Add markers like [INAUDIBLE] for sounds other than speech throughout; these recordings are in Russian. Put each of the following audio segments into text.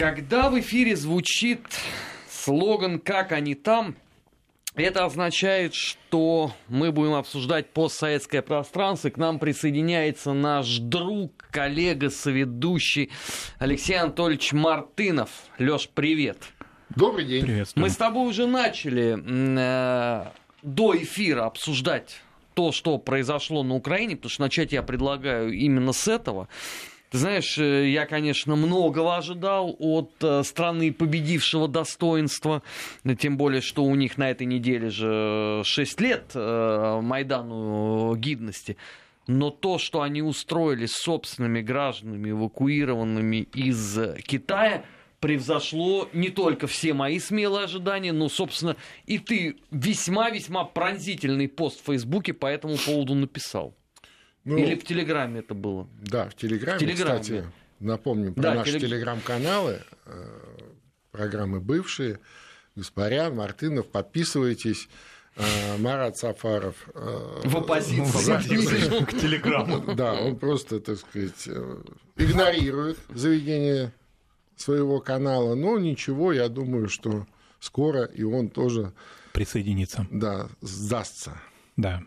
Когда в эфире звучит слоган «Как они там», это означает, что мы будем обсуждать постсоветское пространство. И к нам присоединяется наш друг, коллега, соведущий Алексей Анатольевич Мартынов. Леш, привет. Добрый день. Приветствую. Мы с тобой уже начали э, до эфира обсуждать то, что произошло на Украине, потому что начать я предлагаю именно с этого. Ты знаешь, э, я, конечно, многого ожидал от э, страны победившего достоинства, тем более, что у них на этой неделе же 6 лет э, Майдану гидности. Но то, что они устроили с собственными гражданами, эвакуированными из Китая, превзошло не только все мои смелые ожидания, но, собственно, и ты весьма-весьма пронзительный пост в Фейсбуке по этому поводу написал. Ну, Или в Телеграме это было? Да, в Телеграме, в Телеграме. кстати, напомним про да, наши телег... телеграм-каналы, э, программы бывшие, Гаспарян, Мартынов, подписывайтесь. Э, Марат Сафаров. Э, в оппозиции к телеграмму. Да, он просто, так сказать, игнорирует заведение своего канала, но ничего, я думаю, что скоро и он тоже присоединится. Да, сдастся. Да.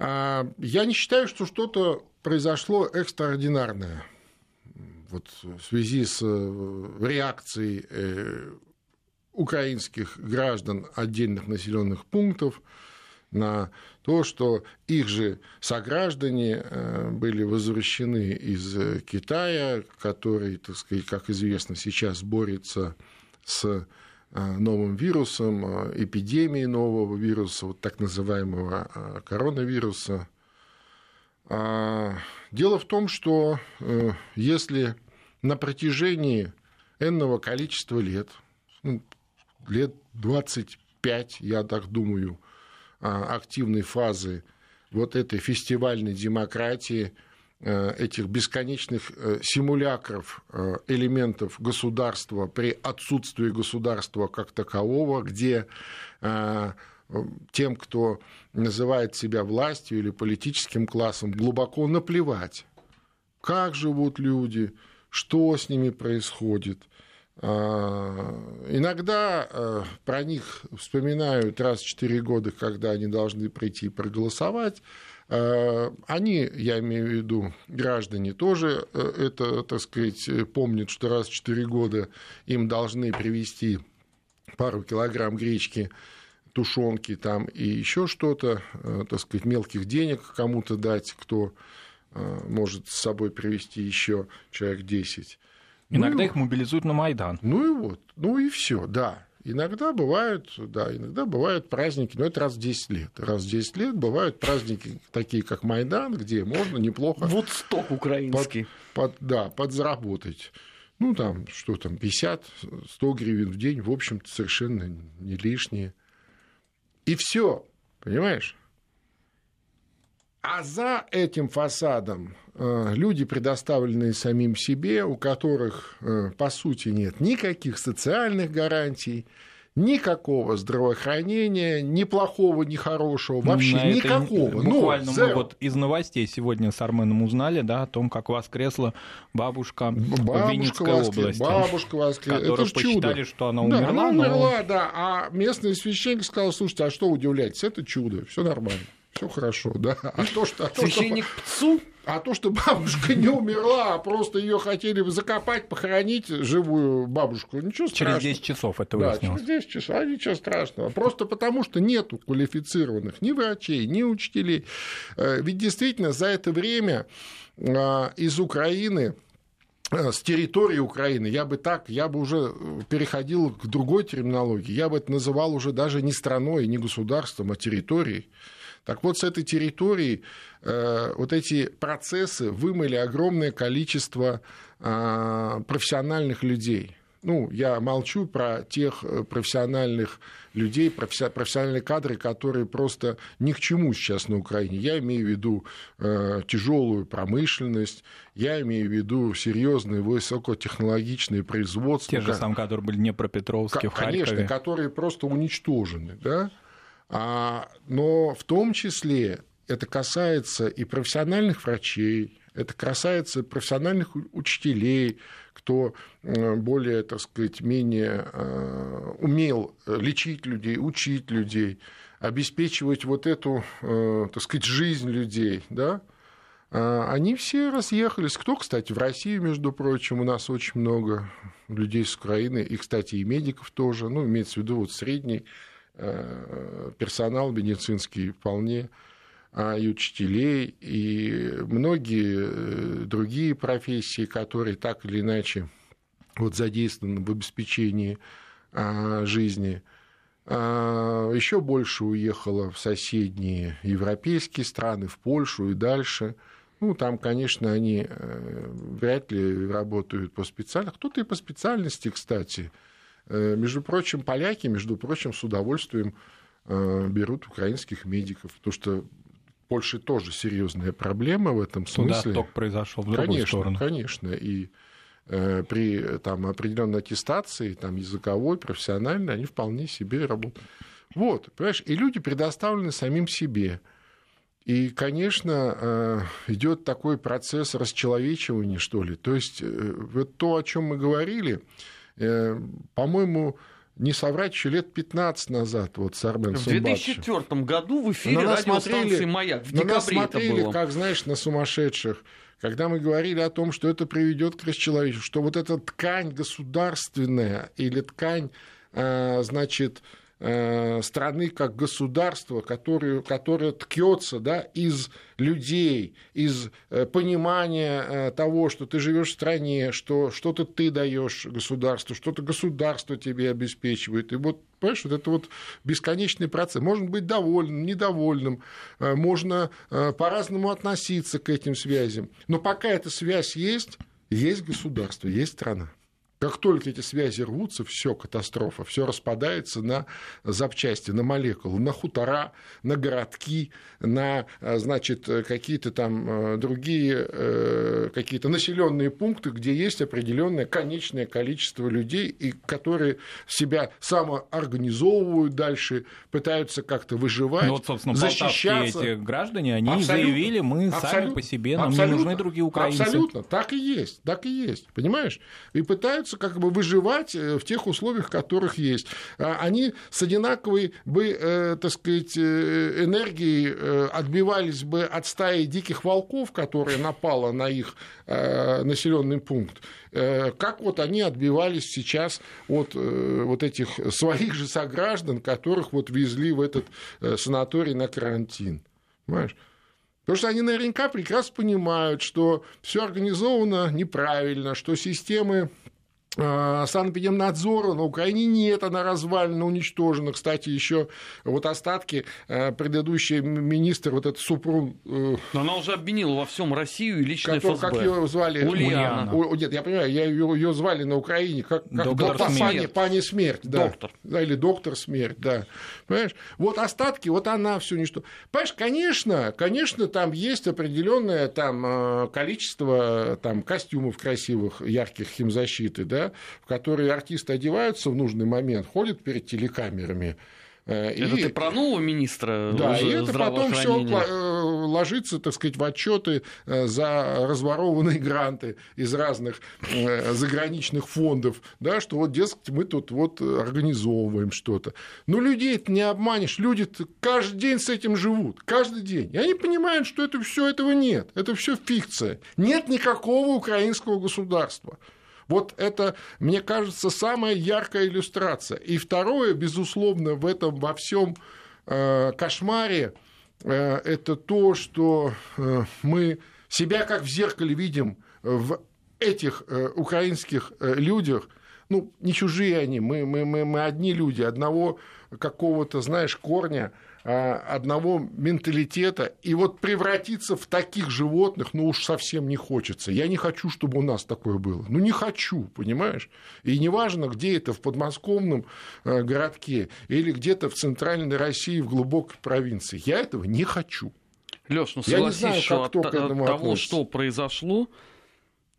А, я не считаю, что что-то произошло экстраординарное вот в связи с э, реакцией э, украинских граждан отдельных населенных пунктов на то, что их же сограждане э, были возвращены из Китая, который, так сказать, как известно, сейчас борется с новым вирусом, э, эпидемией нового вируса, вот так называемого э, коронавируса. А, дело в том, что если на протяжении энного количества лет, ну, лет 25, я так думаю, активной фазы вот этой фестивальной демократии – Э, этих бесконечных э, симулякров э, элементов государства при отсутствии государства как такового, где тем, кто называет себя властью или политическим классом, глубоко наплевать, как живут люди, что с ними происходит. Иногда про них вспоминают раз в 4 года, когда они должны прийти и проголосовать, Э, они, я имею в виду, граждане тоже э, это, так сказать, помнят, что раз в 4 года им должны привезти пару килограмм гречки, тушенки там и еще что-то, э, так сказать, мелких денег кому-то дать, кто может с собой привезти еще человек 10. Иногда ну, их мобилизуют на Майдан. Ну и вот, ну и все, да. Иногда бывают, да, иногда бывают праздники, но это раз в 10 лет. Раз в 10 лет бывают праздники такие, как Майдан, где можно неплохо... Вот сток украинский. Под, под, да, подзаработать. Ну, там, что там, 50-100 гривен в день, в общем-то, совершенно не лишние. И все, понимаешь? А за этим фасадом э, люди, предоставленные самим себе, у которых, э, по сути, нет никаких социальных гарантий, никакого здравоохранения, ни плохого, ни хорошего, вообще На никакого. Ну, буквально ну, мы вот из новостей сегодня с Арменом узнали, да, о том, как воскресла бабушка, бабушка в Винницкой воскрес, области. Бабушка воскресла. Это же посчитали, что она умерла. Да, она умерла, но... да. А местный священник сказал, слушайте, а что удивляйтесь, это чудо, все нормально все хорошо, да. А то, что, а то, Священник что, ПЦУ? А то, что бабушка не умерла, а просто ее хотели закопать, похоронить живую бабушку, ничего страшного. Через 10 часов это да, через 10 часов, а ничего страшного. Просто потому, что нету квалифицированных ни врачей, ни учителей. Э, ведь действительно за это время а, из Украины э, с территории Украины, я бы так, я бы уже переходил к другой терминологии, я бы это называл уже даже не страной, не государством, а территорией. Так вот, с этой территории э, вот эти процессы вымыли огромное количество э, профессиональных людей. Ну, я молчу про тех э, профессиональных людей, профессиональные кадры, которые просто ни к чему сейчас на Украине. Я имею в виду э, тяжелую промышленность, я имею в виду серьезные высокотехнологичные производства. Те же самые, которые были не Днепропетровске, в Харькове. Конечно, которые просто уничтожены, да? А, но в том числе это касается и профессиональных врачей, Это касается профессиональных учителей, кто более, так сказать, менее умел лечить людей, учить людей, обеспечивать вот эту, так сказать, жизнь людей, да, а, они все разъехались. Кто, кстати, в России, между прочим, у нас очень много людей с Украины, и, кстати, и медиков тоже, ну, имеется в виду вот средний персонал медицинский вполне, а и учителей, и многие э, другие профессии, которые так или иначе вот задействованы в обеспечении а, жизни. А, Еще больше уехало в соседние европейские страны, в Польшу и дальше – ну, там, конечно, они э, вряд ли работают по специальности. Кто-то и по специальности, кстати. Э, между прочим, поляки, между прочим, с удовольствием э, берут украинских медиков, потому что в Польше тоже серьезная проблема в этом смысле. Туда отток произошел в другую конечно, сторону. Конечно, и при там, определенной аттестации, там, языковой, профессиональной, они вполне себе работают. Вот, понимаешь, и люди предоставлены самим себе. И, конечно, э, идет такой процесс расчеловечивания, что ли. То есть э, вот то, о чем мы говорили, э, по-моему, не соврать, еще лет 15 назад вот с Армен В 2004 году в эфире радиостанции «Маяк» в декабре нас смотрели, это было. как, знаешь, на сумасшедших. Когда мы говорили о том, что это приведет к расчеловечению, что вот эта ткань государственная или ткань, значит, Э, страны как государство, которое, которое ткется да, из людей, из э, понимания э, того, что ты живешь в стране, что что-то ты даешь государству, что-то государство тебе обеспечивает. И вот, понимаешь, вот это вот бесконечный процесс. Можно быть довольным, недовольным, можно по-разному относиться к этим связям. Но пока эта связь есть, есть государство, есть страна. Как только эти связи рвутся, все катастрофа, все распадается на запчасти, на молекулы, на хутора, на городки, на, значит, какие-то там э, другие э, какие-то населенные пункты, где есть определенное конечное количество людей, и которые себя самоорганизовывают дальше, пытаются как-то выживать, ну, вот, собственно, защищаться. эти граждане, они абсолютно, заявили, мы абсолютно, сами по себе, нам не нужны другие украинцы. Абсолютно, так и есть, так и есть, понимаешь? И пытаются пытаются как бы выживать э, в тех условиях, которых есть. А они с одинаковой бы, э, так сказать, э, энергией отбивались бы от стаи диких волков, которая напала на их населенный пункт, как вот они отбивались сейчас от вот этих своих же сограждан, которых вот везли в этот санаторий на карантин. Понимаешь? Потому что они наверняка прекрасно понимают, что все организовано неправильно, что системы Санэпидемнадзора на Украине нет, она развалена, уничтожена. Кстати, еще вот остатки а, предыдущий министр, вот этот Супрун... Э, Но она уже обвинила во всем Россию и лично который, ФСБ. Как ее звали? Ульяна. У, нет, я понимаю, я ее, ее звали на Украине как, как доктор доктор смерть. Пани, пани смерть. Да. Доктор. Да, или доктор смерть, да. Понимаешь? Вот остатки, вот она все ничто. Понимаешь, конечно, конечно, там есть определенное там а, количество там костюмов красивых, ярких химзащиты, да, в которые артисты одеваются в нужный момент, ходят перед телекамерами. Э, это и... ты про нового министра Да, и это потом все э, ложится, так сказать, в отчеты э, за разворованные гранты из разных заграничных фондов, да, что вот, дескать, мы тут вот организовываем что-то. Но людей это не обманешь, люди каждый день с этим живут, каждый день. И они понимают, что это все этого нет, это все фикция. Нет никакого украинского государства. Вот это, мне кажется, самая яркая иллюстрация. И второе, безусловно, в этом во всем э, кошмаре, э, это то, что э, мы себя как в зеркале видим в этих украинских людях, ну, не чужие они, мы, мы, мы, мы одни люди, одного какого-то, знаешь, корня, одного менталитета, и вот превратиться в таких животных, ну уж совсем не хочется. Я не хочу, чтобы у нас такое было. Ну не хочу, понимаешь? И неважно, где это, в подмосковном э, городке или где-то в центральной России, в глубокой провинции. Я этого не хочу. Леш, ну согласись, знаю, что от того, относится. что произошло,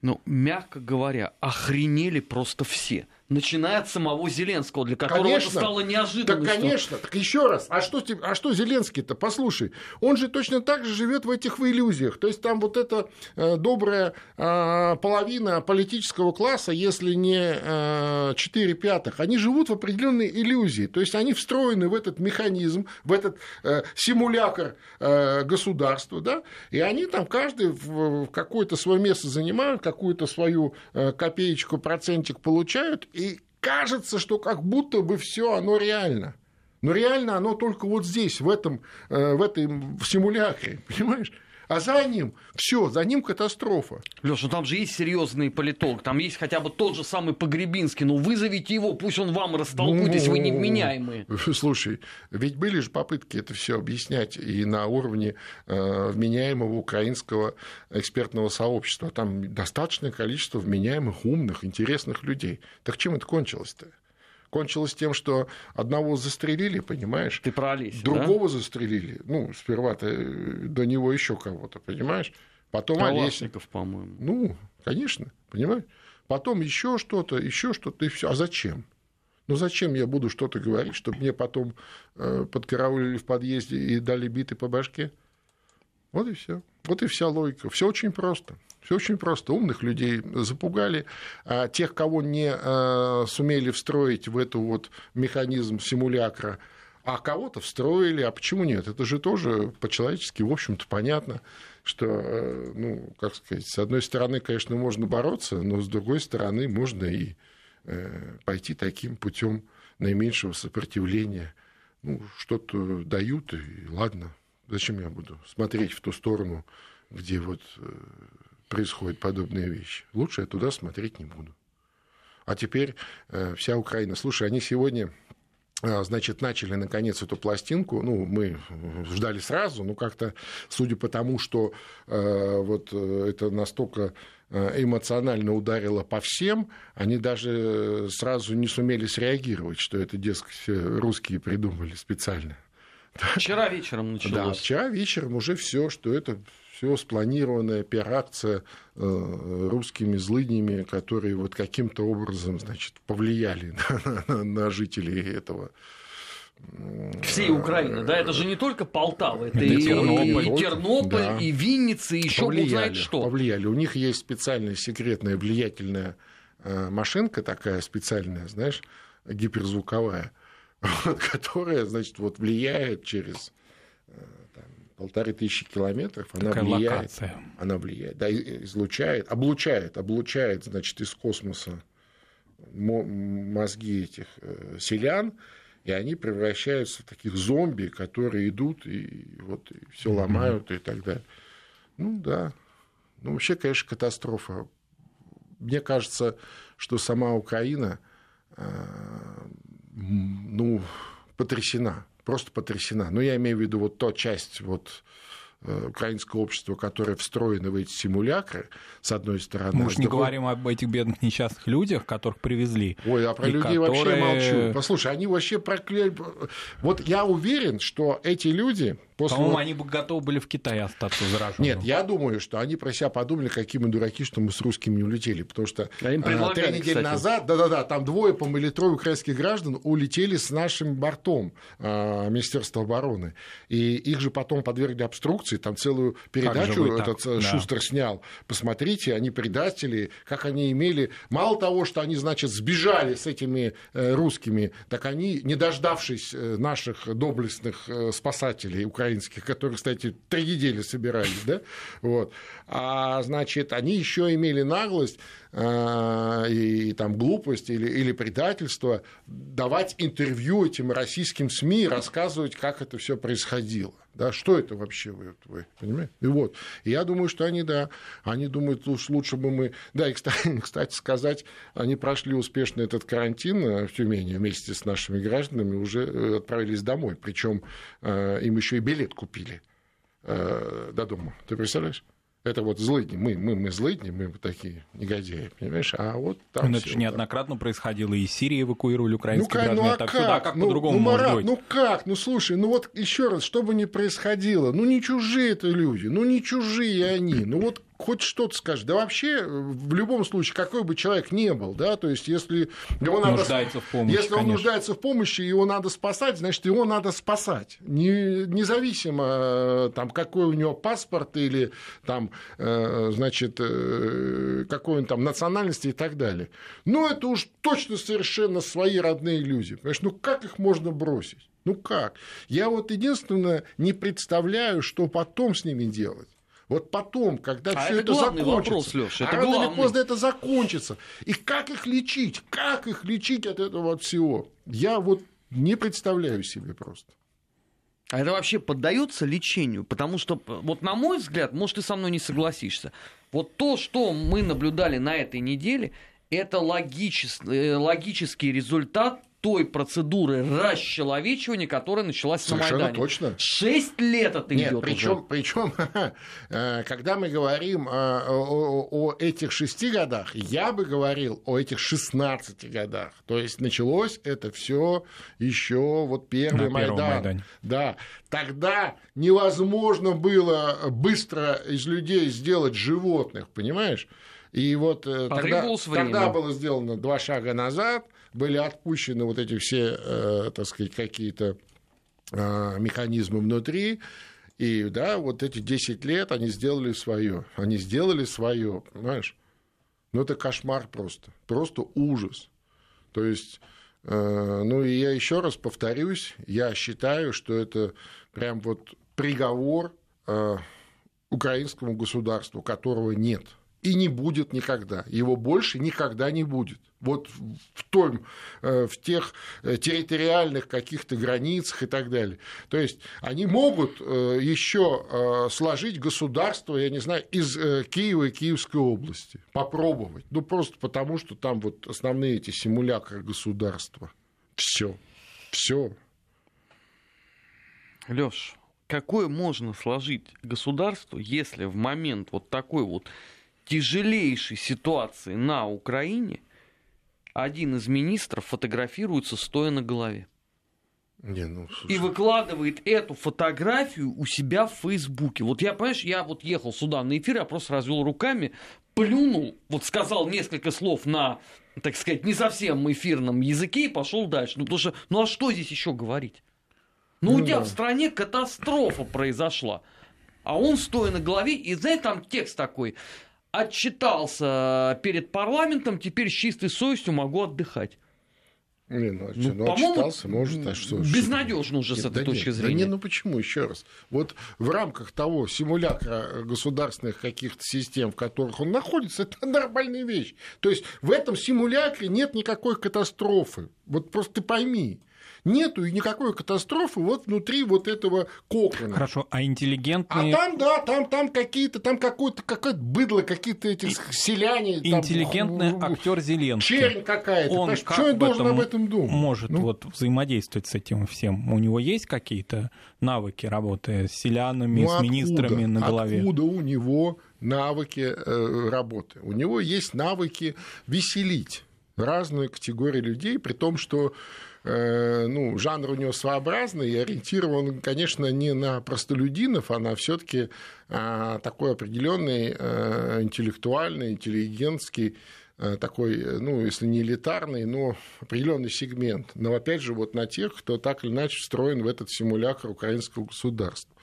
ну, мягко говоря, охренели просто все. Начиная от самого Зеленского, для которого конечно, это стало неожиданностью. Так, конечно. Так еще раз, а что, а что Зеленский-то? Послушай, он же точно так же живет в этих иллюзиях. То есть там вот эта э, добрая э, половина политического класса, если не э, 4 пятых, они живут в определенной иллюзии. То есть они встроены в этот механизм, в этот э, симулятор э, государства, да, и они там каждый в, в какое-то свое место занимают, какую-то свою э, копеечку, процентик получают, и кажется, что как будто бы все оно реально. Но реально оно только вот здесь, в этом, э, в этом в симулякре, [LAUGHS] понимаешь? А за ним все, за ним катастрофа. Леша, ну там же есть серьезный политолог, там есть хотя бы тот же самый Погребинский. Ну вызовите его, пусть он вам растолкует, если вы невменяемые. [LAUGHS] Слушай, ведь были же попытки это все объяснять и на уровне э, вменяемого украинского экспертного сообщества. Там достаточное количество вменяемых, умных, интересных людей. Так чем это кончилось-то? Кончилось тем, что одного застрелили, понимаешь? Ты про Другого да? застрелили. Ну, сперва-то э, до него еще кого-то, понимаешь? Потом Олеся. по-моему. Ну, конечно, понимаешь? Потом еще что-то, еще что-то, и все. А зачем? Ну зачем я буду что-то говорить, чтобы мне потом э, подкараулили в подъезде и дали биты по башке? Вот и все. Вот и вся логика. Все очень просто. Все очень просто. Умных людей запугали, а тех, кого не а, сумели встроить в эту вот механизм симулякра, а кого-то встроили, а почему нет? Это же тоже по-человечески, в общем-то, понятно, что, э, ну, как сказать, с одной стороны, конечно, можно бороться, но с другой стороны, можно и э, пойти таким путем наименьшего сопротивления. Ну, что-то дают, и ладно, зачем я буду смотреть в ту сторону, где вот э, происходят подобные вещи. Лучше я туда смотреть не буду. А теперь э, вся Украина. Слушай, они сегодня э, значит, начали наконец эту пластинку. Ну, мы ждали сразу, но как-то, судя по тому, что э, вот это настолько эмоционально ударило по всем, они даже сразу не сумели среагировать, что это, дескать, русские придумали специально. Вчера вечером началось. Да, вчера вечером уже все, что это все спланированная пиар-акция э, русскими злыднями, которые вот каким-то образом значит, повлияли [LAUGHS] на, на, на жителей этого всей Украины, да, это же не только Полтава, это, это и Тернополь, и, Тернополь, да. и Винница, и еще повлияли, знает что. Повлияли. У них есть специальная секретная влиятельная э, машинка такая специальная, знаешь, гиперзвуковая, которая, значит, вот влияет через э, полторы тысячи километров, она Такая влияет, локация. она влияет, да, излучает, облучает, облучает, значит, из космоса мозги этих э, селян, и они превращаются в таких зомби, которые идут и вот все ломают и так далее. Ну да, ну вообще, конечно, катастрофа. Мне кажется, что сама Украина, э, ну, потрясена просто потрясена. Но я имею в виду вот та часть вот Э, украинского общества, которое встроено в эти симулякры, с одной стороны. Мы уж не другой... говорим об этих бедных несчастных людях, которых привезли. Ой, а про людей которые... вообще молчу. Послушай, они вообще проклеили... Вот я уверен, что эти люди... После... По-моему, они бы готовы были в Китае остаться зараженными. Нет, я думаю, что они про себя подумали, какие мы дураки, что мы с русскими не улетели. Потому что а им а, три недели кстати. назад, да-да-да, там двое, по-моему, или трое украинских граждан улетели с нашим бортом а, Министерства обороны. И их же потом подвергли обструкции там целую передачу этот так? Э, Шустер да. снял. Посмотрите, они предатели, как они имели... Мало того, что они, значит, сбежали с этими э, русскими, так они, не дождавшись э, наших доблестных спасателей украинских, которые, кстати, три недели собирались, да, вот, а, значит, они еще имели наглость и, и там глупость или, или предательство давать интервью этим российским СМИ, рассказывать, как это все происходило. Да, что это вообще вы, вы понимаете? И вот, и я думаю, что они, да, они думают, уж лучше бы мы... Да, и, кстати, [LAUGHS] кстати сказать, они прошли успешно этот карантин э, в Тюмени вместе с нашими гражданами, уже э, отправились домой, причем э, им еще и билет купили до дома. Ты представляешь? Это вот злыдни, мы, мы, мы злыдни, мы такие негодяи, понимаешь? А вот там ну, это же неоднократно происходило, и из Сирии эвакуировали украинских ну, граждан, ну, а так как? сюда как ну, по-другому ну, Марат, быть? Ну как? Ну слушай, ну вот еще раз, что бы ни происходило, ну не чужие это люди, ну не чужие они, ну вот хоть что-то скажет. Да вообще, в любом случае, какой бы человек ни был, да, то есть если его надо... Нуждается в помощи, Если он конечно. нуждается в помощи, его надо спасать, значит, его надо спасать. Не, независимо, э, там, какой у него паспорт или, там, э, значит, э, какой он там национальности и так далее. Но это уж точно совершенно свои родные люди. Понимаешь, ну как их можно бросить? Ну как? Я вот единственное не представляю, что потом с ними делать. Вот потом, когда А все это это, закончится, вопрос, Лёша, это а рано или поздно это закончится. И как их лечить? Как их лечить от этого от всего? Я вот не представляю себе просто. А это вообще поддается лечению? Потому что, вот на мой взгляд, может, ты со мной не согласишься, вот то, что мы наблюдали на этой неделе, это логичес- э, логический результат той процедуры расчеловечивания, которая началась Совершенно на Майдане. точно. Шесть лет это Нет, идет причем, уже. причем, [LAUGHS] когда мы говорим э, о, о- о этих шести годах, я бы говорил о этих 16 годах. То есть началось это все еще вот первый На Майдан. Майдане. Да, тогда невозможно было быстро из людей сделать животных, понимаешь? И вот э, тогда, время. тогда было сделано два шага назад, были отпущены вот эти все, э, так сказать, какие-то э, механизмы внутри. И да, вот эти 10 лет они сделали свое. Они сделали свое, понимаешь? Ну, это кошмар просто. Просто ужас. То есть, э, ну, и я еще раз повторюсь, я считаю, что это прям вот приговор э, украинскому государству, которого нет. И не будет никогда. Его больше никогда не будет. Вот в, том, э, в тех э, территориальных каких-то границах и так далее. То есть они могут э, еще сложить государство, я не знаю, из Киева и Киевской области. Попробовать. Ну, просто потому, что там вот основные эти симулякры государства. Все. Все. Леш, какое можно сложить государство, если в момент вот такой вот тяжелейшей ситуации на Украине один из министров фотографируется стоя на голове Не, ну, и выкладывает эту фотографию у себя в Фейсбуке. Вот я, понимаешь, я вот ехал сюда на эфир, я просто развел руками, плюнул, вот сказал несколько слов на, так сказать, не совсем эфирном языке и пошел дальше. Ну, потому что, ну а что здесь еще говорить? Ну, у Ну тебя да. в стране катастрофа произошла. А он, стоя на голове, и знаете, там текст такой. Отчитался перед парламентом, теперь с чистой совестью могу отдыхать. Не, ну, а Ну, ну, отчитался, может, а что? безнадежно уже с Нет, этой да точки нет, зрения. Да не, ну почему, еще раз. Вот в рамках того симулякра государственных каких-то систем, в которых он находится, [LAUGHS] это нормальная вещь. То есть в этом симулякре нет никакой катастрофы. Вот просто ты пойми. Нету и никакой катастрофы вот внутри вот этого кокона. Хорошо, а А интеллигентные, там, да, там, там какие-то, там какое-то, какое-то быдло, какие-то эти селяне. там, интеллигентный ху- актер Зеленский. Чернь какая-то. Он Понимаешь, как что я должен об этом думать? может Ну, вот взаимодействовать с этим всем? У него есть какие-то навыки работы с селянами, Ну, с откуда? министрами на голове? Откуда у него навыки э, работы? У него есть навыки веселить разные категории людей, при том, что ну, жанр у него своеобразный и ориентирован, конечно, не на простолюдинов, а на все-таки такой определенный э, интеллектуальный, интеллигентский э, такой, э, ну, если не элитарный, но определенный сегмент. Но опять же, вот на тех, кто так или иначе встроен в этот симулятор украинского государства.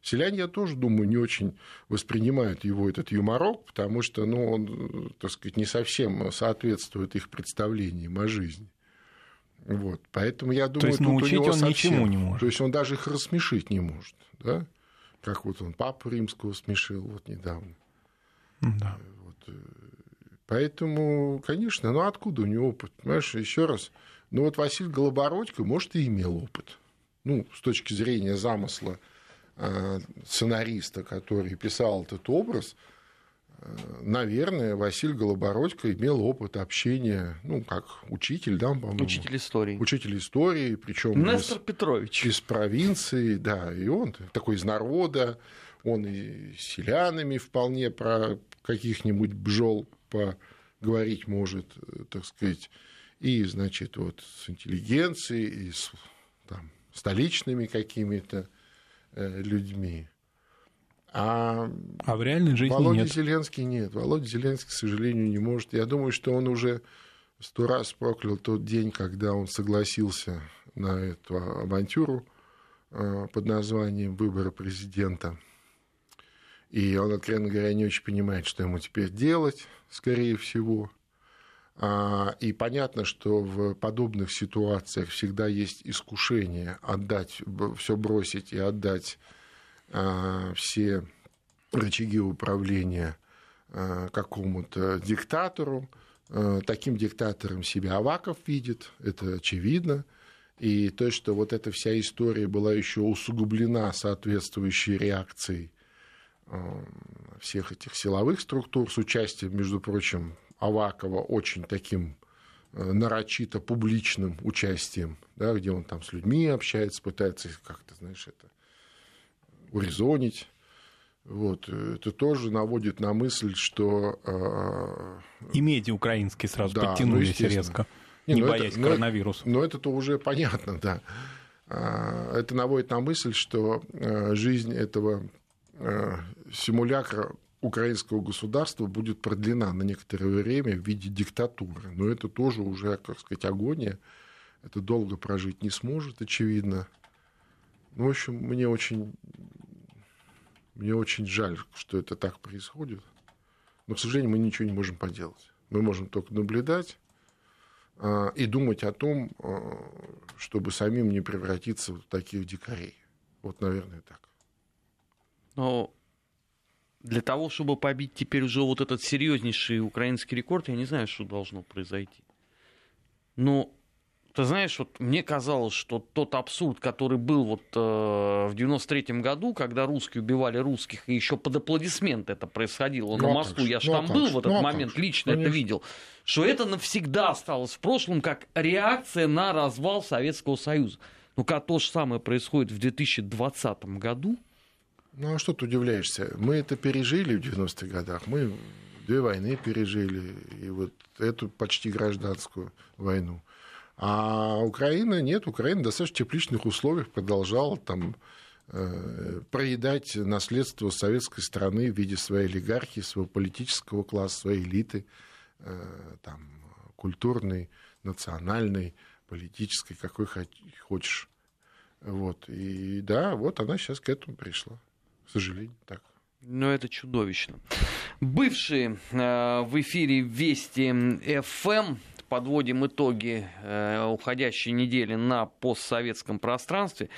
Селяне, я тоже думаю, не очень воспринимают его этот юморок, потому что ну, он, так сказать, не совсем соответствует их представлениям о жизни. Вот. Поэтому я думаю, есть тут научить он совсем... ничему не может. То есть он даже их рассмешить не может. Да? Как вот он папу римского смешил вот недавно. Да. Поэтому, конечно, ну откуда у него опыт? Понимаешь, еще раз, ну вот Василий Голобородько, может, и имел опыт. Ну, с точки зрения замысла э, сценариста, который писал этот образ, э, наверное, Василий Голобородько имел опыт общения, ну, как учитель, да, по-моему. Учитель истории. Учитель истории, причем Нестор Петрович. из провинции, да, и он такой из народа, он и с селянами вполне про каких-нибудь бжол поговорить может, так сказать, и, значит, вот с интеллигенцией, и с там, столичными какими-то э, людьми. А, а в реальной жизни Володя нет. Зеленский нет. Володя Зеленский, к сожалению, не может. Я думаю, что он уже сто раз проклял тот день, когда он согласился на эту авантюру э, под названием выборы президента. И он, откровенно говоря, не очень понимает, что ему теперь делать, скорее всего. А, и понятно, что в подобных ситуациях всегда есть искушение отдать, все бросить и отдать а, все рычаги управления а, какому-то диктатору. Таким диктатором себя Аваков видит, это очевидно. И то, что вот эта вся история была еще усугублена соответствующей реакцией всех этих силовых структур с участием, между прочим, Авакова очень таким нарочито публичным участием, да, где он там с людьми общается, пытается как-то, знаешь, это урезонить. Вот, э, это тоже наводит на мысль, что... Э, И медиа украинские сразу да, подтянулись ну, резко, не, не ну боясь это, коронавируса. Но, но это-то уже понятно, да. А, это наводит на мысль, что жизнь этого симулякра украинского государства будет продлена на некоторое время в виде диктатуры. Но это тоже уже, как сказать, агония. Это долго прожить не сможет, очевидно. Ну, в общем, мне очень, мне очень жаль, что это так происходит. Но, к сожалению, мы ничего не можем поделать. Мы можем только наблюдать а, и думать о том, а, чтобы самим не превратиться в таких дикарей. Вот, наверное, так. Но для того, чтобы побить теперь уже вот этот серьезнейший украинский рекорд, я не знаю, что должно произойти. Но ты знаешь, вот мне казалось, что тот абсурд, который был вот э, в 93-м году, когда русские убивали русских, и еще под аплодисменты это происходило ну, на Москву, я же ну, там был в этот ну, момент, лично Конечно. это видел, что это навсегда осталось в прошлом как реакция на развал Советского Союза. Ну, когда то же самое происходит в 2020 году, ну а что ты удивляешься? Мы это пережили в 90-х годах. Мы две войны пережили, и вот эту почти гражданскую войну. А Украина нет, Украина в достаточно тепличных условиях продолжала там э, проедать наследство советской страны в виде своей олигархии, своего политического класса, своей элиты, э, там, культурной, национальной, политической, какой хочешь. Вот. И да, вот она сейчас к этому пришла сожалению, так. Но это чудовищно. Бывшие э, в эфире Вести ФМ подводим итоги э, уходящей недели на постсоветском пространстве.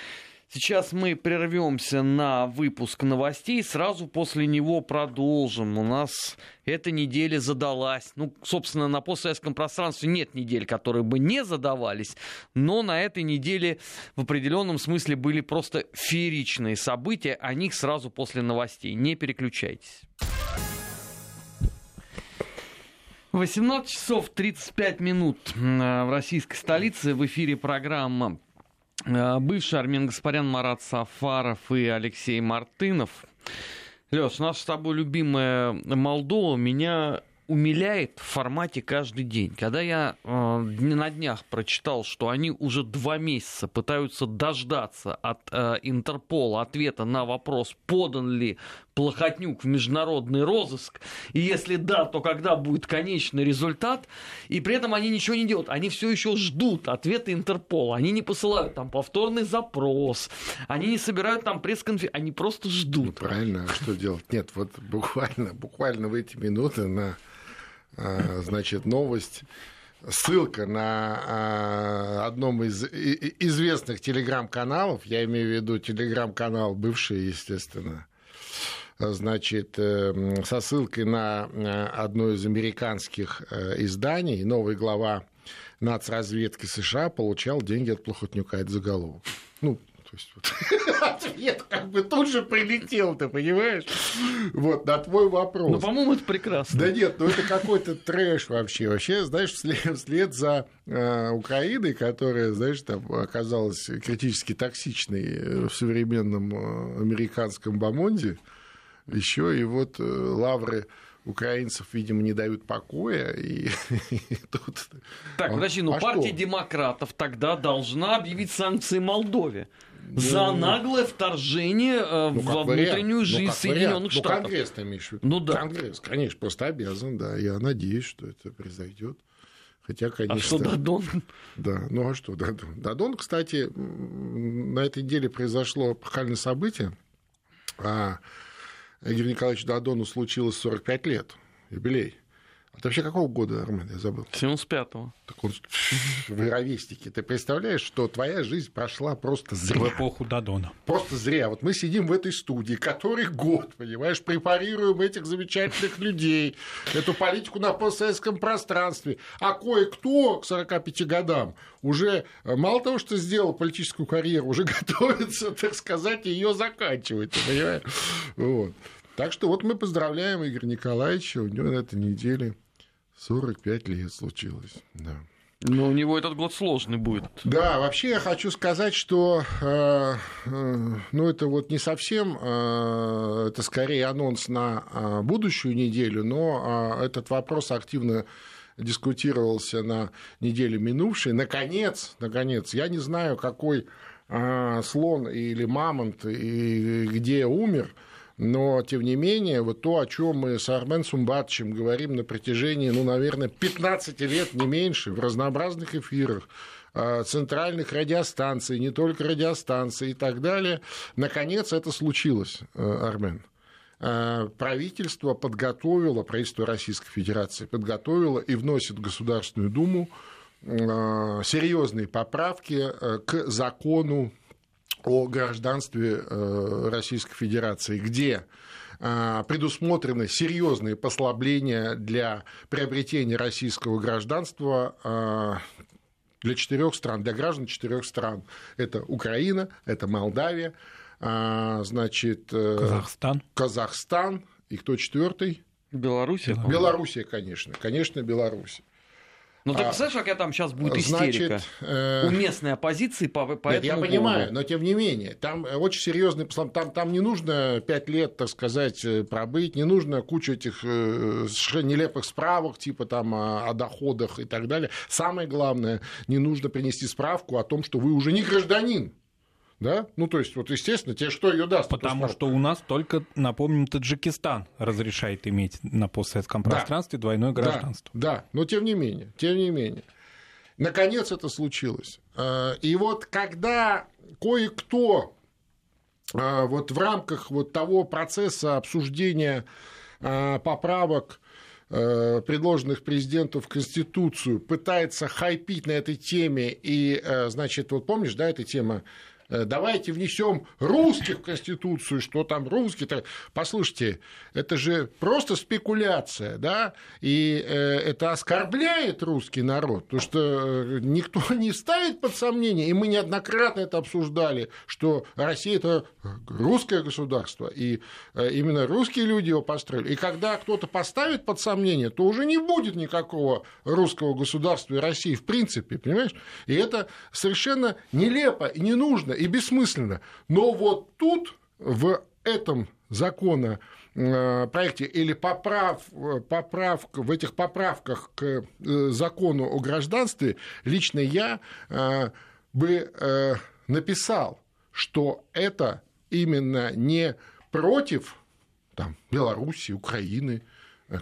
Сейчас мы прервемся на выпуск новостей, сразу после него продолжим. У нас эта неделя задалась. Ну, собственно, на постсоветском пространстве нет недель, которые бы не задавались, но на этой неделе в определенном смысле были просто фееричные события, о них сразу после новостей. Не переключайтесь. 18 часов 35 минут в российской столице. В эфире программа Э, бывший Армен Гаспарян, Марат Сафаров и Алексей Мартынов. Леш, наша с тобой любимая Молдова меня умиляет в формате каждый день. Когда я э, на днях прочитал, что они уже два месяца пытаются дождаться от э, Интерпола ответа на вопрос, подан ли Плохотнюк в международный розыск, и если да, то когда будет конечный результат, и при этом они ничего не делают, они все еще ждут ответа Интерпола, они не посылают там повторный запрос, они не собирают там пресс-конференцию, они просто ждут. Ну, правильно, а что делать? Нет, вот буквально, буквально в эти минуты на а, значит, новость, ссылка на а, одном из известных телеграм-каналов, я имею в виду телеграм-канал бывший, естественно, значит, э, со ссылкой на э, одно из американских э, изданий, новый глава нацразведки США получал деньги от Плохотнюка, это заголовок. Ну, то есть вот, [LAUGHS] ответ как бы тут же прилетел, ты понимаешь? Вот, на твой вопрос. Ну, по-моему, это прекрасно. Да нет, ну это какой-то трэш вообще. Вообще, знаешь, вслед, вслед за э, Украиной, которая, знаешь, там оказалась критически токсичной в современном э, американском бомонде, еще и вот э, лавры украинцев, видимо, не дают покоя. И, и [LAUGHS] тут... Так, подожди, ну а партия что? демократов тогда должна объявить санкции Молдове. за наглое вторжение э, ну, во внутреннюю ну, жизнь ну, Соединенных Штатов. Ну, Конгресс ты имеешь в виду? Ну да. Конгресс, конечно, просто обязан, да. Я надеюсь, что это произойдет. Хотя, конечно... А что Дадон? Да, ну а что Дадон? Дадон, кстати, на этой неделе произошло пахальное событие. А Игорю Николаевичу Дадону случилось 45 лет, юбилей. Это вообще какого года, Армен, я забыл? 75-го. Так он, [LAUGHS] вы ровесники. Ты представляешь, что твоя жизнь прошла просто зря. В эпоху Дадона. Просто зря. Вот мы сидим в этой студии, который год, понимаешь, препарируем этих замечательных людей, эту политику на постсоветском пространстве. А кое-кто к 45 годам уже мало того, что сделал политическую карьеру, уже [LAUGHS] готовится, так сказать, ее заканчивать. Понимаешь? Вот. Так что вот мы поздравляем Игоря Николаевича, у него на этой неделе 45 лет случилось, да. Но у него этот год сложный будет. Да, вообще я хочу сказать, что э, э, ну, это вот не совсем, э, это скорее анонс на э, будущую неделю, но э, этот вопрос активно дискутировался на неделе минувшей. Наконец, наконец, я не знаю, какой э, слон или мамонт и где умер, но, тем не менее, вот то, о чем мы с Армен Сумбатовичем говорим на протяжении, ну, наверное, 15 лет, не меньше, в разнообразных эфирах, а, центральных радиостанций, не только радиостанций и так далее, наконец это случилось, э, Армен. А, правительство подготовило, правительство Российской Федерации подготовило и вносит в Государственную Думу а, серьезные поправки э, к закону о гражданстве э, Российской Федерации, где э, предусмотрены серьезные послабления для приобретения российского гражданства э, для четырех стран, для граждан четырех стран. Это Украина, это Молдавия, значит, Казахстан. Казахстан, и кто четвертый? Белоруссия. Белоруссия, конечно, конечно, Белоруссия. Ну, ты а, представляешь, какая там сейчас будет истерика? Значит, э... У местной оппозиции по, по Нет, этому я понимаю, поводу. но тем не менее, там очень серьезный там, там не нужно пять лет, так сказать, э, пробыть, не нужно кучу этих э, совершенно нелепых справок, типа там о, о доходах и так далее. Самое главное, не нужно принести справку о том, что вы уже не гражданин да? Ну, то есть, вот, естественно, тебе что ее даст? Потому что у нас только, напомним, Таджикистан разрешает иметь на постсоветском да. пространстве двойное гражданство. Да, да, но тем не менее, тем не менее. Наконец это случилось. А, и вот когда кое-кто а, вот в рамках вот того процесса обсуждения а, поправок предложенных президенту в Конституцию, пытается хайпить на этой теме. И, значит, вот помнишь, да, эта тема Э, давайте внесем русских в Конституцию, что там русские-то. Послушайте, это же просто спекуляция, да, и э, это оскорбляет русский народ, потому что э, никто [LAUGHS] не ставит под сомнение, и мы неоднократно это обсуждали, что Россия это русское государство, и именно русские люди его построили. И когда кто-то поставит под сомнение, то уже не будет никакого русского государства и России в принципе, понимаешь? И это совершенно нелепо и не нужно бессмысленно. Но вот тут, в этом закона э, проекте или поправ, поправка, в этих поправках к э, закону о гражданстве лично я э, бы написал, что это именно не против там, Беларуси, Украины,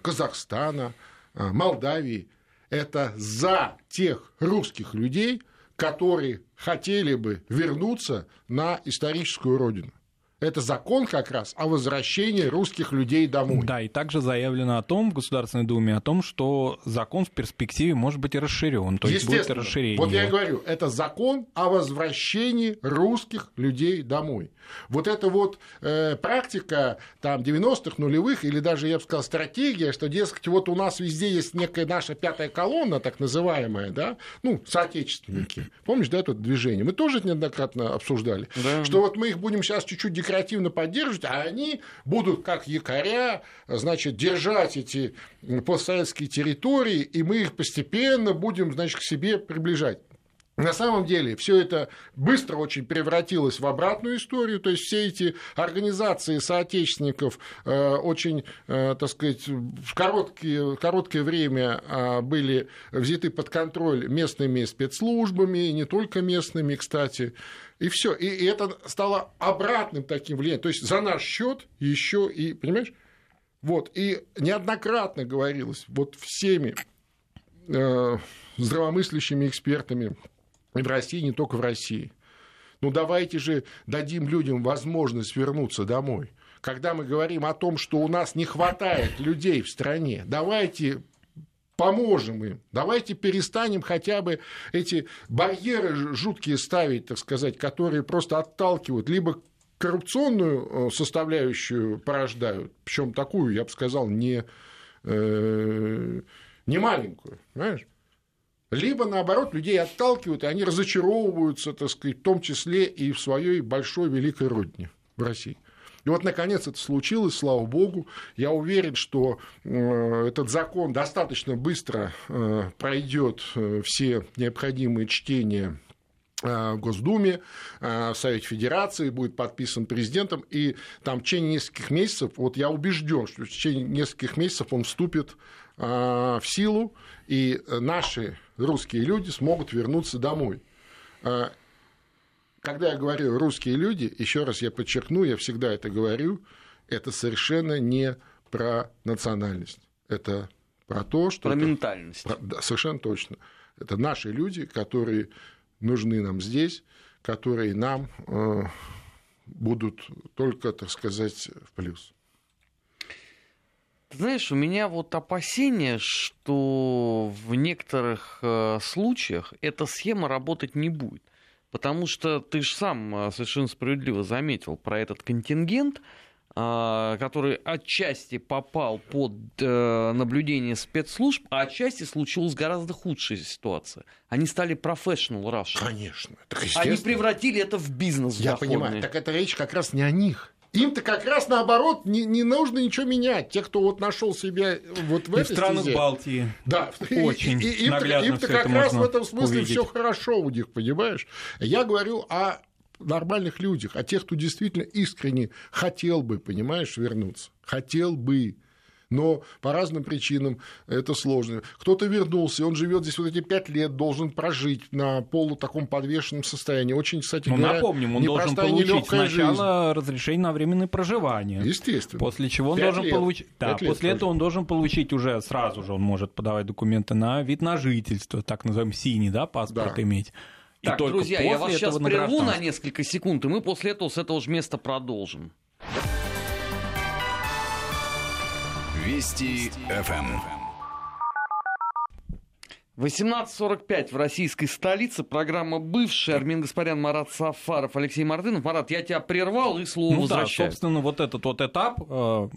Казахстана, Молдавии, это за тех русских людей, которые хотели бы вернуться на историческую родину. Это закон как раз о возвращении русских людей домой. Да, и также заявлено о том в Государственной Думе, о том, что закон в перспективе может быть и расширен. То есть будет расширение. Вот я и говорю, это закон о возвращении русских людей домой. Вот эта вот э, практика там 90-х, нулевых, или даже, я бы сказал, стратегия, что, дескать, вот у нас везде есть некая наша пятая колонна, так называемая, да, ну, соотечественники. Помнишь, да, это движение? Мы тоже это неоднократно обсуждали, да. что вот мы их будем сейчас чуть-чуть декоративно поддерживать, а они будут, как якоря, значит, держать эти постсоветские территории, и мы их постепенно будем, значит, к себе приближать. На самом деле все это быстро очень превратилось в обратную историю, то есть все эти организации соотечественников э, очень, э, так сказать, в короткие, короткое время э, были взяты под контроль местными спецслужбами, и не только местными, кстати, и все. И, это стало обратным таким влиянием, то есть за наш счет еще и, понимаешь, вот, и неоднократно говорилось вот всеми здравомыслящими экспертами и в России, не только в России. Ну давайте же дадим людям возможность вернуться домой. Когда мы говорим о том, что у нас не хватает людей в стране, давайте поможем им. Давайте перестанем хотя бы эти барьеры жуткие ставить, так сказать, которые просто отталкивают, либо коррупционную э, составляющую порождают, причем такую, я бы сказал, не, э, не маленькую, понимаешь? Либо, наоборот, людей отталкивают, и они разочаровываются, так сказать, в том числе и в своей большой великой родине в России. И вот, наконец, это случилось, слава богу. Я уверен, что э, этот закон достаточно быстро пройдет все необходимые чтения в Госдуме, в Совете Федерации, будет подписан президентом, и там в течение нескольких месяцев, вот я убежден, что в течение нескольких месяцев он вступит в силу, и наши русские люди смогут вернуться домой. Когда я говорю русские люди, еще раз я подчеркну, я всегда это говорю, это совершенно не про национальность. Это про то, что... Про это, ментальность. Про, да, совершенно точно. Это наши люди, которые нужны нам здесь, которые нам э, будут только, так сказать, в плюс. Ты знаешь, у меня вот опасение, что в некоторых э, случаях эта схема работать не будет. Потому что ты же сам э, совершенно справедливо заметил про этот контингент, э, который отчасти попал под наблюдение спецслужб, а отчасти случилась гораздо худшая ситуация. Они стали professional Russian. Конечно. Они превратили это в бизнес. Я доходный. понимаю. Так это речь как раз не о них. Им-то как раз наоборот не, не нужно ничего менять. Те, кто вот нашел себя вот в и этой в странах стезе, Балтии. Да, очень и, и, наглядно им-то как раз в этом смысле все хорошо у них, понимаешь? Я говорю о нормальных людях, о тех, кто действительно искренне хотел бы, понимаешь, вернуться. Хотел бы но по разным причинам это сложно. Кто-то вернулся, он живет здесь вот эти пять лет, должен прожить на полу таком подвешенном состоянии. Очень, кстати ну, говоря, напомним, он должен получить сначала жизнь. разрешение на временное проживание. Естественно. После чего он должен получить... Да, после этого он должен получить уже сразу же, он может подавать документы на вид на жительство, так называемый синий, да, паспорт да. иметь. И так, друзья, я вас сейчас прерву на несколько секунд, и мы после этого с этого же места продолжим. Вести ФМ. 18.45 в российской столице. Программа «Бывший». Армин Гаспарян, Марат Сафаров, Алексей Мартынов. Марат, я тебя прервал и слово ну возвращаю. Да, собственно, вот этот вот этап э,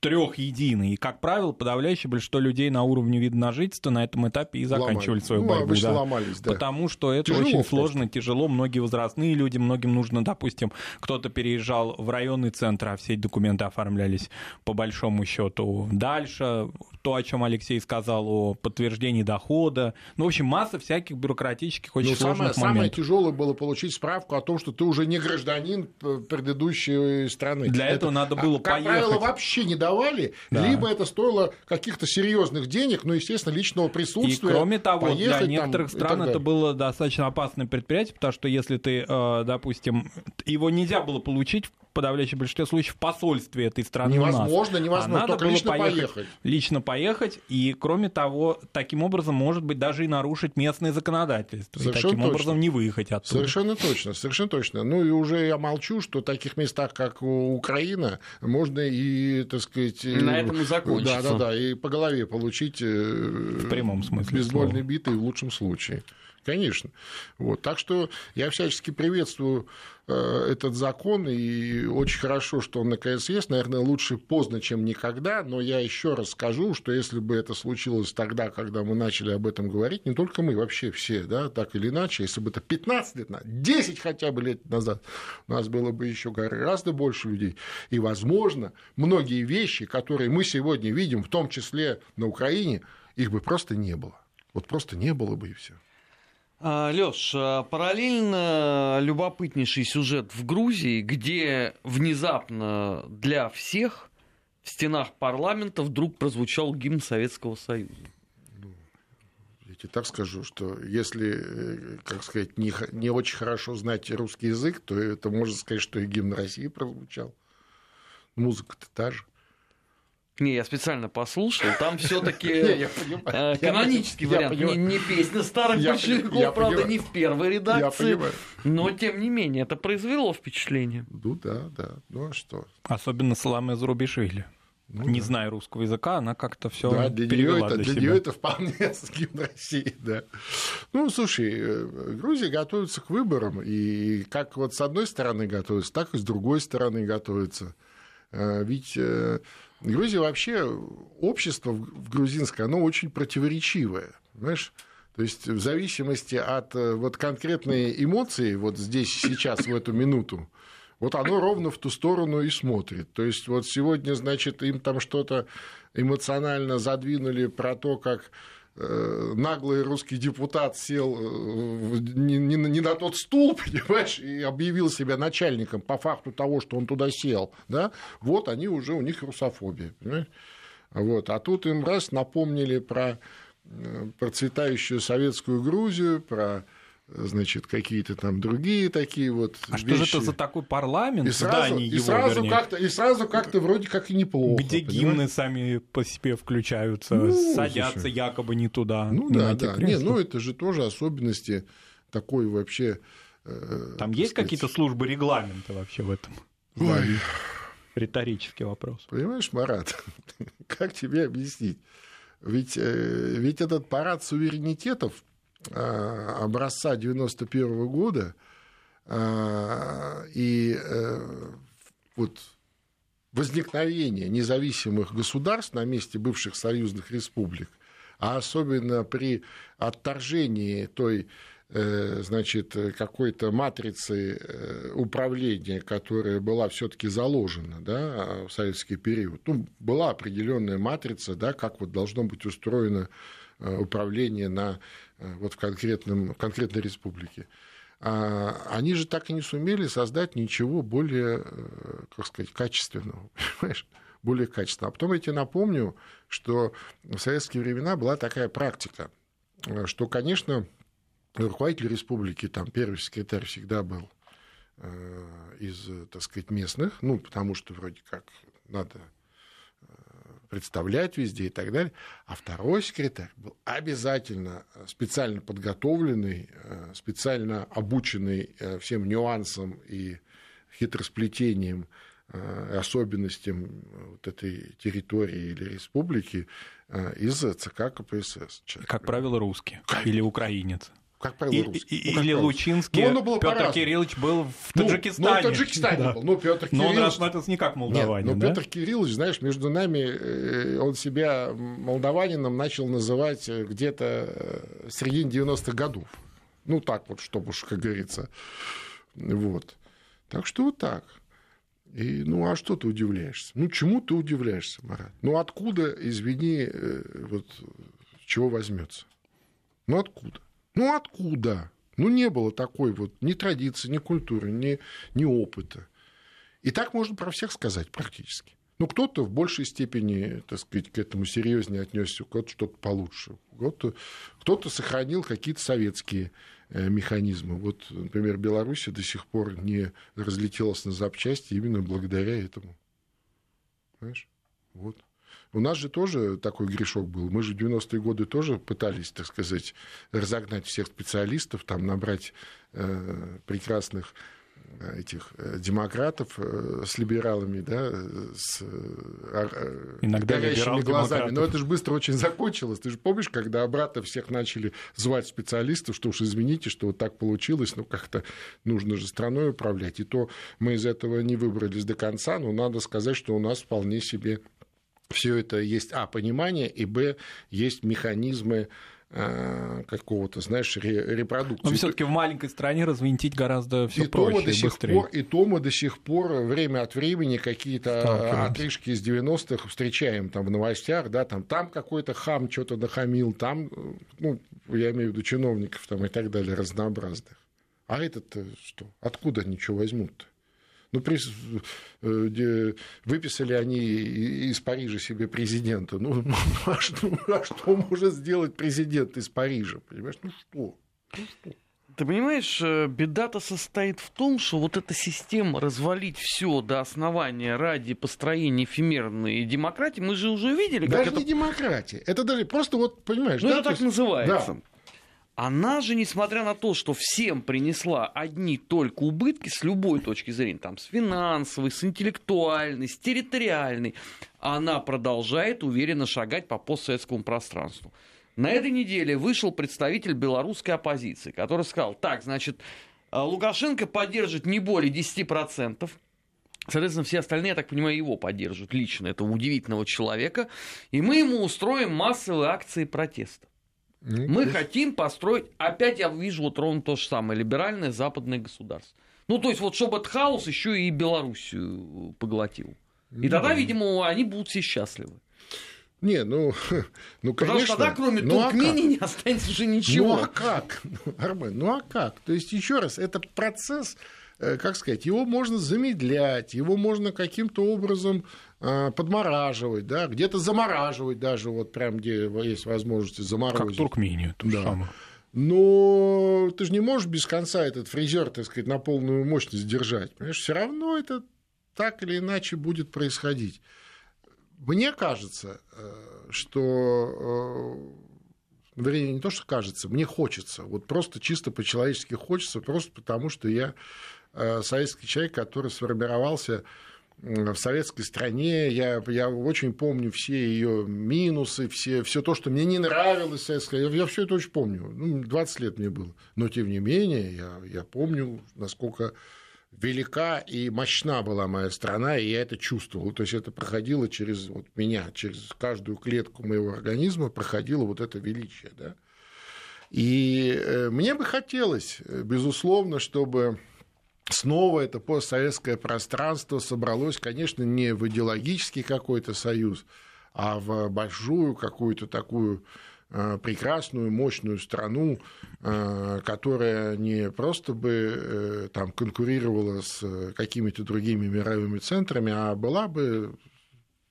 трех единый. И, как правило, подавляющее большинство людей на уровне вида на жительство на этом этапе и заканчивали свою ну, борьбу. Да. ломались, да. Потому что это тяжело очень просто. сложно, тяжело. Многие возрастные люди, многим нужно, допустим, кто-то переезжал в районный центр, а все эти документы оформлялись по большому счету дальше. То, о чем Алексей сказал, о подтверждении дохода. Ну, в общем, масса всяких бюрократических, очень Но ну, сложных самое, моментов. Самое тяжелое было получить справку о том, что ты уже не гражданин предыдущей страны. Для это, этого надо было как поехать. правило, вообще не давали, да. либо это стоило каких-то серьезных денег, ну, естественно, личного присутствия. И кроме того, для некоторых там, стран это было достаточно опасное предприятие, потому что если ты, э, допустим, его нельзя было получить в подавляющем большинстве случаев в посольстве этой страны невозможно, у нас. Невозможно, а только было лично поехать, поехать. Лично поехать, и кроме того, таким образом, может быть, даже и нарушить местное законодательство. Совершенно и таким точно. образом не выехать оттуда. Совершенно точно, совершенно точно. Ну и уже я молчу, что в таких местах, как Украина, можно и, так сказать... На этом и закончится. Да, да, да, и по голове получить... Э, в прямом смысле Бейсбольной битой в лучшем случае. Конечно. Вот. Так что я всячески приветствую э, этот закон, и очень хорошо, что он наконец есть. Наверное, лучше поздно, чем никогда, но я еще раз скажу, что если бы это случилось тогда, когда мы начали об этом говорить, не только мы, вообще все, да, так или иначе, если бы это 15 лет назад, 10 хотя бы лет назад, у нас было бы еще гораздо больше людей. И, возможно, многие вещи, которые мы сегодня видим, в том числе на Украине, их бы просто не было. Вот просто не было бы и все. А, Леш, а, параллельно любопытнейший сюжет в Грузии, где внезапно для всех в стенах парламента вдруг прозвучал гимн Советского Союза. Ну, я тебе так скажу, что если, э, как сказать, не, не очень хорошо знать русский язык, то это можно сказать, что и гимн России прозвучал. Музыка-то та же. Не, я специально послушал. Там все-таки [LAUGHS] э, канонический вариант. Не песня старых большевиков, правда, не в первой редакции. Но, тем не менее, это произвело впечатление. Ну да, да. Ну а что? Особенно Саламе Зарубишвили. Ну, не да. зная русского языка, она как-то все да, для нее это, для, для нее это вполне [LAUGHS] с гимн России, да. Ну, слушай, э, Грузия готовится к выборам, и как вот с одной стороны готовится, так и с другой стороны готовится. Э, ведь Грузия вообще, общество в грузинское, оно очень противоречивое, понимаешь? То есть в зависимости от э, вот конкретной эмоции вот здесь, сейчас, в эту минуту, вот оно ровно в ту сторону и смотрит. То есть вот сегодня, значит, им там что-то эмоционально задвинули про то, как наглый русский депутат сел э, не, не, не на тот стул, [LAUGHS] понимаешь, и объявил себя начальником по факту того, что он туда сел, да, вот они уже, у них русофобия, понимаешь? Вот. А тут им раз напомнили про э, процветающую советскую Грузию, про значит, какие-то там другие такие вот А вещи. что же это за такой парламент и сразу, и его, сразу как-то И сразу как-то вроде как и неплохо. Где понимаешь? гимны сами по себе включаются, ну, садятся слушай, якобы не туда. Ну да, да. Не, ну это же тоже особенности такой вообще... Э, там есть какие-то службы регламента вообще в этом? Ой. Риторический вопрос. Понимаешь, Марат, [LAUGHS] как тебе объяснить? Ведь, э, ведь этот парад суверенитетов, образца 91 года, э, и э, вот возникновение независимых государств на месте бывших союзных республик, а особенно при отторжении той значит, какой-то матрицы управления, которая была все-таки заложена да, в советский период. Ну, была определенная матрица, да, как вот должно быть устроено управление на Э, вот в, конкретном, в конкретной республике. А они же так и не сумели создать ничего более, э, как сказать, качественного, [LAUGHS] понимаешь? более качественного. А потом я тебе напомню, что в советские времена была такая практика, э, что, конечно, руководитель республики, там первый секретарь всегда был из, так сказать, местных, ну, потому что вроде как надо представлять везде и так далее. А второй секретарь был обязательно э, специально подготовленный, э, специально обученный э, всем нюансам и хитросплетениям, особенностям вот этой территории или республики из ЦК КПСС. Как правило, русский или украинец как правило, русский. И, ну, или Лучинский. Ну, Петр Кириллович был в Таджикистане. Ну, ну в Таджикистане да. был. Ну, Петр Кириллович... Но он рассматривался не как молдаванин, Нет, но да? Петр Кириллович, знаешь, между нами, э, он себя молдаванином начал называть э, где-то э, в середине 90-х годов. Ну, так вот, чтобы уж, как говорится. Вот. Так что вот так. И, ну, а что ты удивляешься? Ну, чему ты удивляешься, Марат? Ну, откуда, извини, вот, чего возьмется? Ну, откуда? Ну откуда? Ну не было такой вот ни традиции, ни культуры, ни, ни опыта. И так можно про всех сказать практически. Ну, кто-то в большей степени, так сказать, к этому серьезнее отнесся, кто-то что-то получше. Кто-то, кто-то сохранил какие-то советские э, механизмы. Вот, например, Беларусь до сих пор не разлетелась на запчасти именно благодаря этому. Понимаешь? Вот. У нас же тоже такой грешок был. Мы же в 90-е годы тоже пытались, так сказать, разогнать всех специалистов, там набрать э, прекрасных э, этих э, демократов э, с либералами, да, с Иногда горящими глазами. Но это же быстро очень закончилось. Ты же помнишь, когда обратно всех начали звать специалистов, что уж извините, что вот так получилось, ну как-то нужно же страной управлять. И то мы из этого не выбрались до конца, но надо сказать, что у нас вполне себе все это есть, а, понимание, и, б, есть механизмы э, какого-то, знаешь, репродукции. Но все-таки в маленькой стране развинтить гораздо все и проще до и сих быстрее. Пор, и то мы до сих пор время от времени какие-то отрыжки из 90-х встречаем там в новостях, да, там, там какой-то хам что-то нахамил, там, ну, я имею в виду чиновников там и так далее, разнообразных. А этот что? Откуда они что возьмут-то? Ну, при, э, выписали они из Парижа себе президента. Ну, [LAUGHS] ну а, что, а что может сделать президент из Парижа? Понимаешь? Ну что? Ну что? Ты понимаешь, э, беда-то состоит в том, что вот эта система развалить все до основания ради построения эфемерной демократии, мы же уже видели, даже как не это... демократия, это даже просто вот понимаешь. Ну да, это так есть... называется. Да. Она же, несмотря на то, что всем принесла одни только убытки с любой точки зрения, там, с финансовой, с интеллектуальной, с территориальной, она продолжает уверенно шагать по постсоветскому пространству. На этой неделе вышел представитель белорусской оппозиции, который сказал, так, значит, Лукашенко поддержит не более 10%, Соответственно, все остальные, я так понимаю, его поддерживают лично, этого удивительного человека. И мы ему устроим массовые акции протеста. Ну, Мы есть... хотим построить, опять я вижу вот ровно то же самое, либеральное западное государство. Ну, то есть, вот чтобы этот хаос еще и Белоруссию поглотил. И тогда, видимо, они будут все счастливы. Не, ну, [LAUGHS] ну конечно. Потому что тогда, кроме ну, Туркмении, а не останется уже ничего. Ну, а как? [LAUGHS] Армен, ну, а как? То есть, еще раз, это процесс, э, как сказать, его можно замедлять, его можно каким-то образом подмораживать, да, где-то замораживать даже, вот прям где есть возможность заморозить. Как Туркмению, то да. самое. Но ты же не можешь без конца этот фрезер, так сказать, на полную мощность держать. Понимаешь, все равно это так или иначе будет происходить. Мне кажется, э, что э, вернее, не то, что кажется, мне хочется, вот просто чисто по-человечески хочется, просто потому что я э, советский человек, который сформировался в советской стране. Я, я очень помню все ее минусы, все, все то, что мне не нравилось советское. Я, я все это очень помню. Ну, 20 лет мне было. Но, тем не менее, я, я помню, насколько велика и мощна была моя страна, и я это чувствовал. То есть это проходило через вот меня, через каждую клетку моего организма проходило вот это величие. Да? И э, мне бы хотелось, безусловно, чтобы снова это постсоветское пространство собралось, конечно, не в идеологический какой-то союз, а в большую какую-то такую э, прекрасную, мощную страну, э, которая не просто бы э, там конкурировала с какими-то другими мировыми центрами, а была бы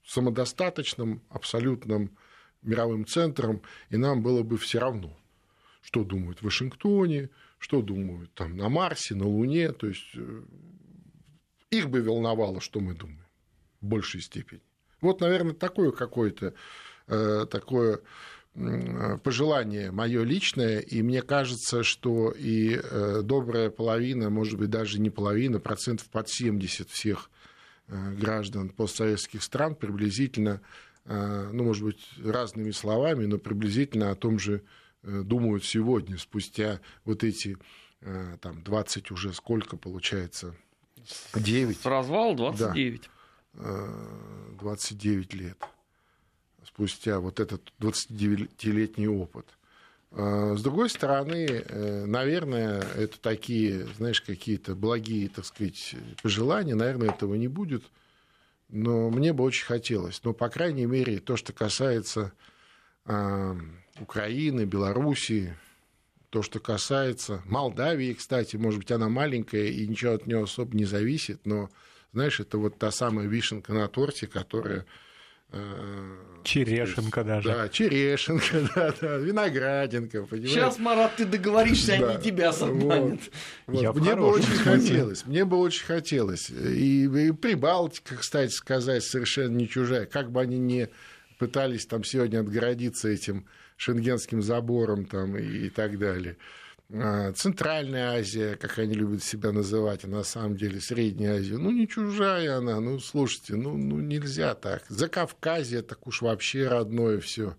самодостаточным, абсолютным мировым центром, и нам было бы все равно, что думают в Вашингтоне, что думают там на Марсе, на Луне, то есть э, их бы волновало, что мы думаем в большей степени. Вот, наверное, такое какое-то э, такое пожелание мое личное, и мне кажется, что и э, добрая половина, может быть, даже не половина, процентов под 70 всех граждан постсоветских стран приблизительно, ну, может быть, разными словами, но приблизительно о том же Э, думают сегодня, спустя вот эти э, там 20 уже сколько получается? 9. С развал 29. Да, 29 э, лет спустя вот этот 29-летний опыт. С другой стороны, наверное, это такие, знаешь, какие-то благие, так сказать, пожелания, наверное, этого не будет, но мне бы очень хотелось. Но, по крайней мере, то, что касается Украины, Белоруссии, то, что касается Молдавии, кстати, может быть, она маленькая и ничего от нее особо не зависит, но, знаешь, это вот та самая вишенка на торте, которая... Э, черешенка есть, даже. Да, черешенка, [LAUGHS] да, да, виноградинка, понимаешь? Сейчас, Марат, ты договоришься, да. они тебя. Вот, вот. Мне бы очень хотелось, мне бы очень хотелось. И, и Прибалтика, кстати сказать, совершенно не чужая. Как бы они не пытались там сегодня отгородиться этим шенгенским забором там, и, и так далее. А, Центральная Азия, как они любят себя называть, а на самом деле Средняя Азия, ну не чужая она, ну слушайте, ну, ну нельзя так. За Кавказье так уж вообще родное все.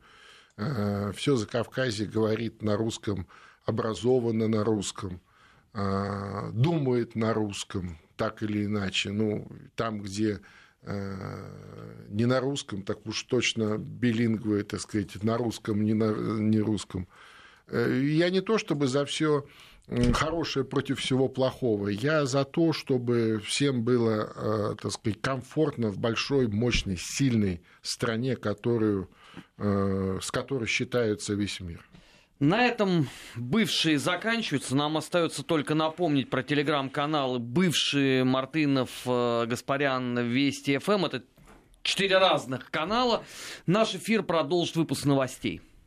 А, все за Кавказье говорит на русском, образовано на русском, а, думает на русском, так или иначе. Ну, там, где не на русском, так уж точно билингвы, так сказать, на русском, не на не русском. Я не то чтобы за все хорошее против всего плохого. Я за то, чтобы всем было, так сказать, комфортно в большой, мощной, сильной стране, которую, с которой считается весь мир. На этом бывшие заканчиваются. Нам остается только напомнить про телеграм-каналы бывшие Мартынов, э, Гаспарян, Вести ФМ. Это четыре разных канала. Наш эфир продолжит выпуск новостей.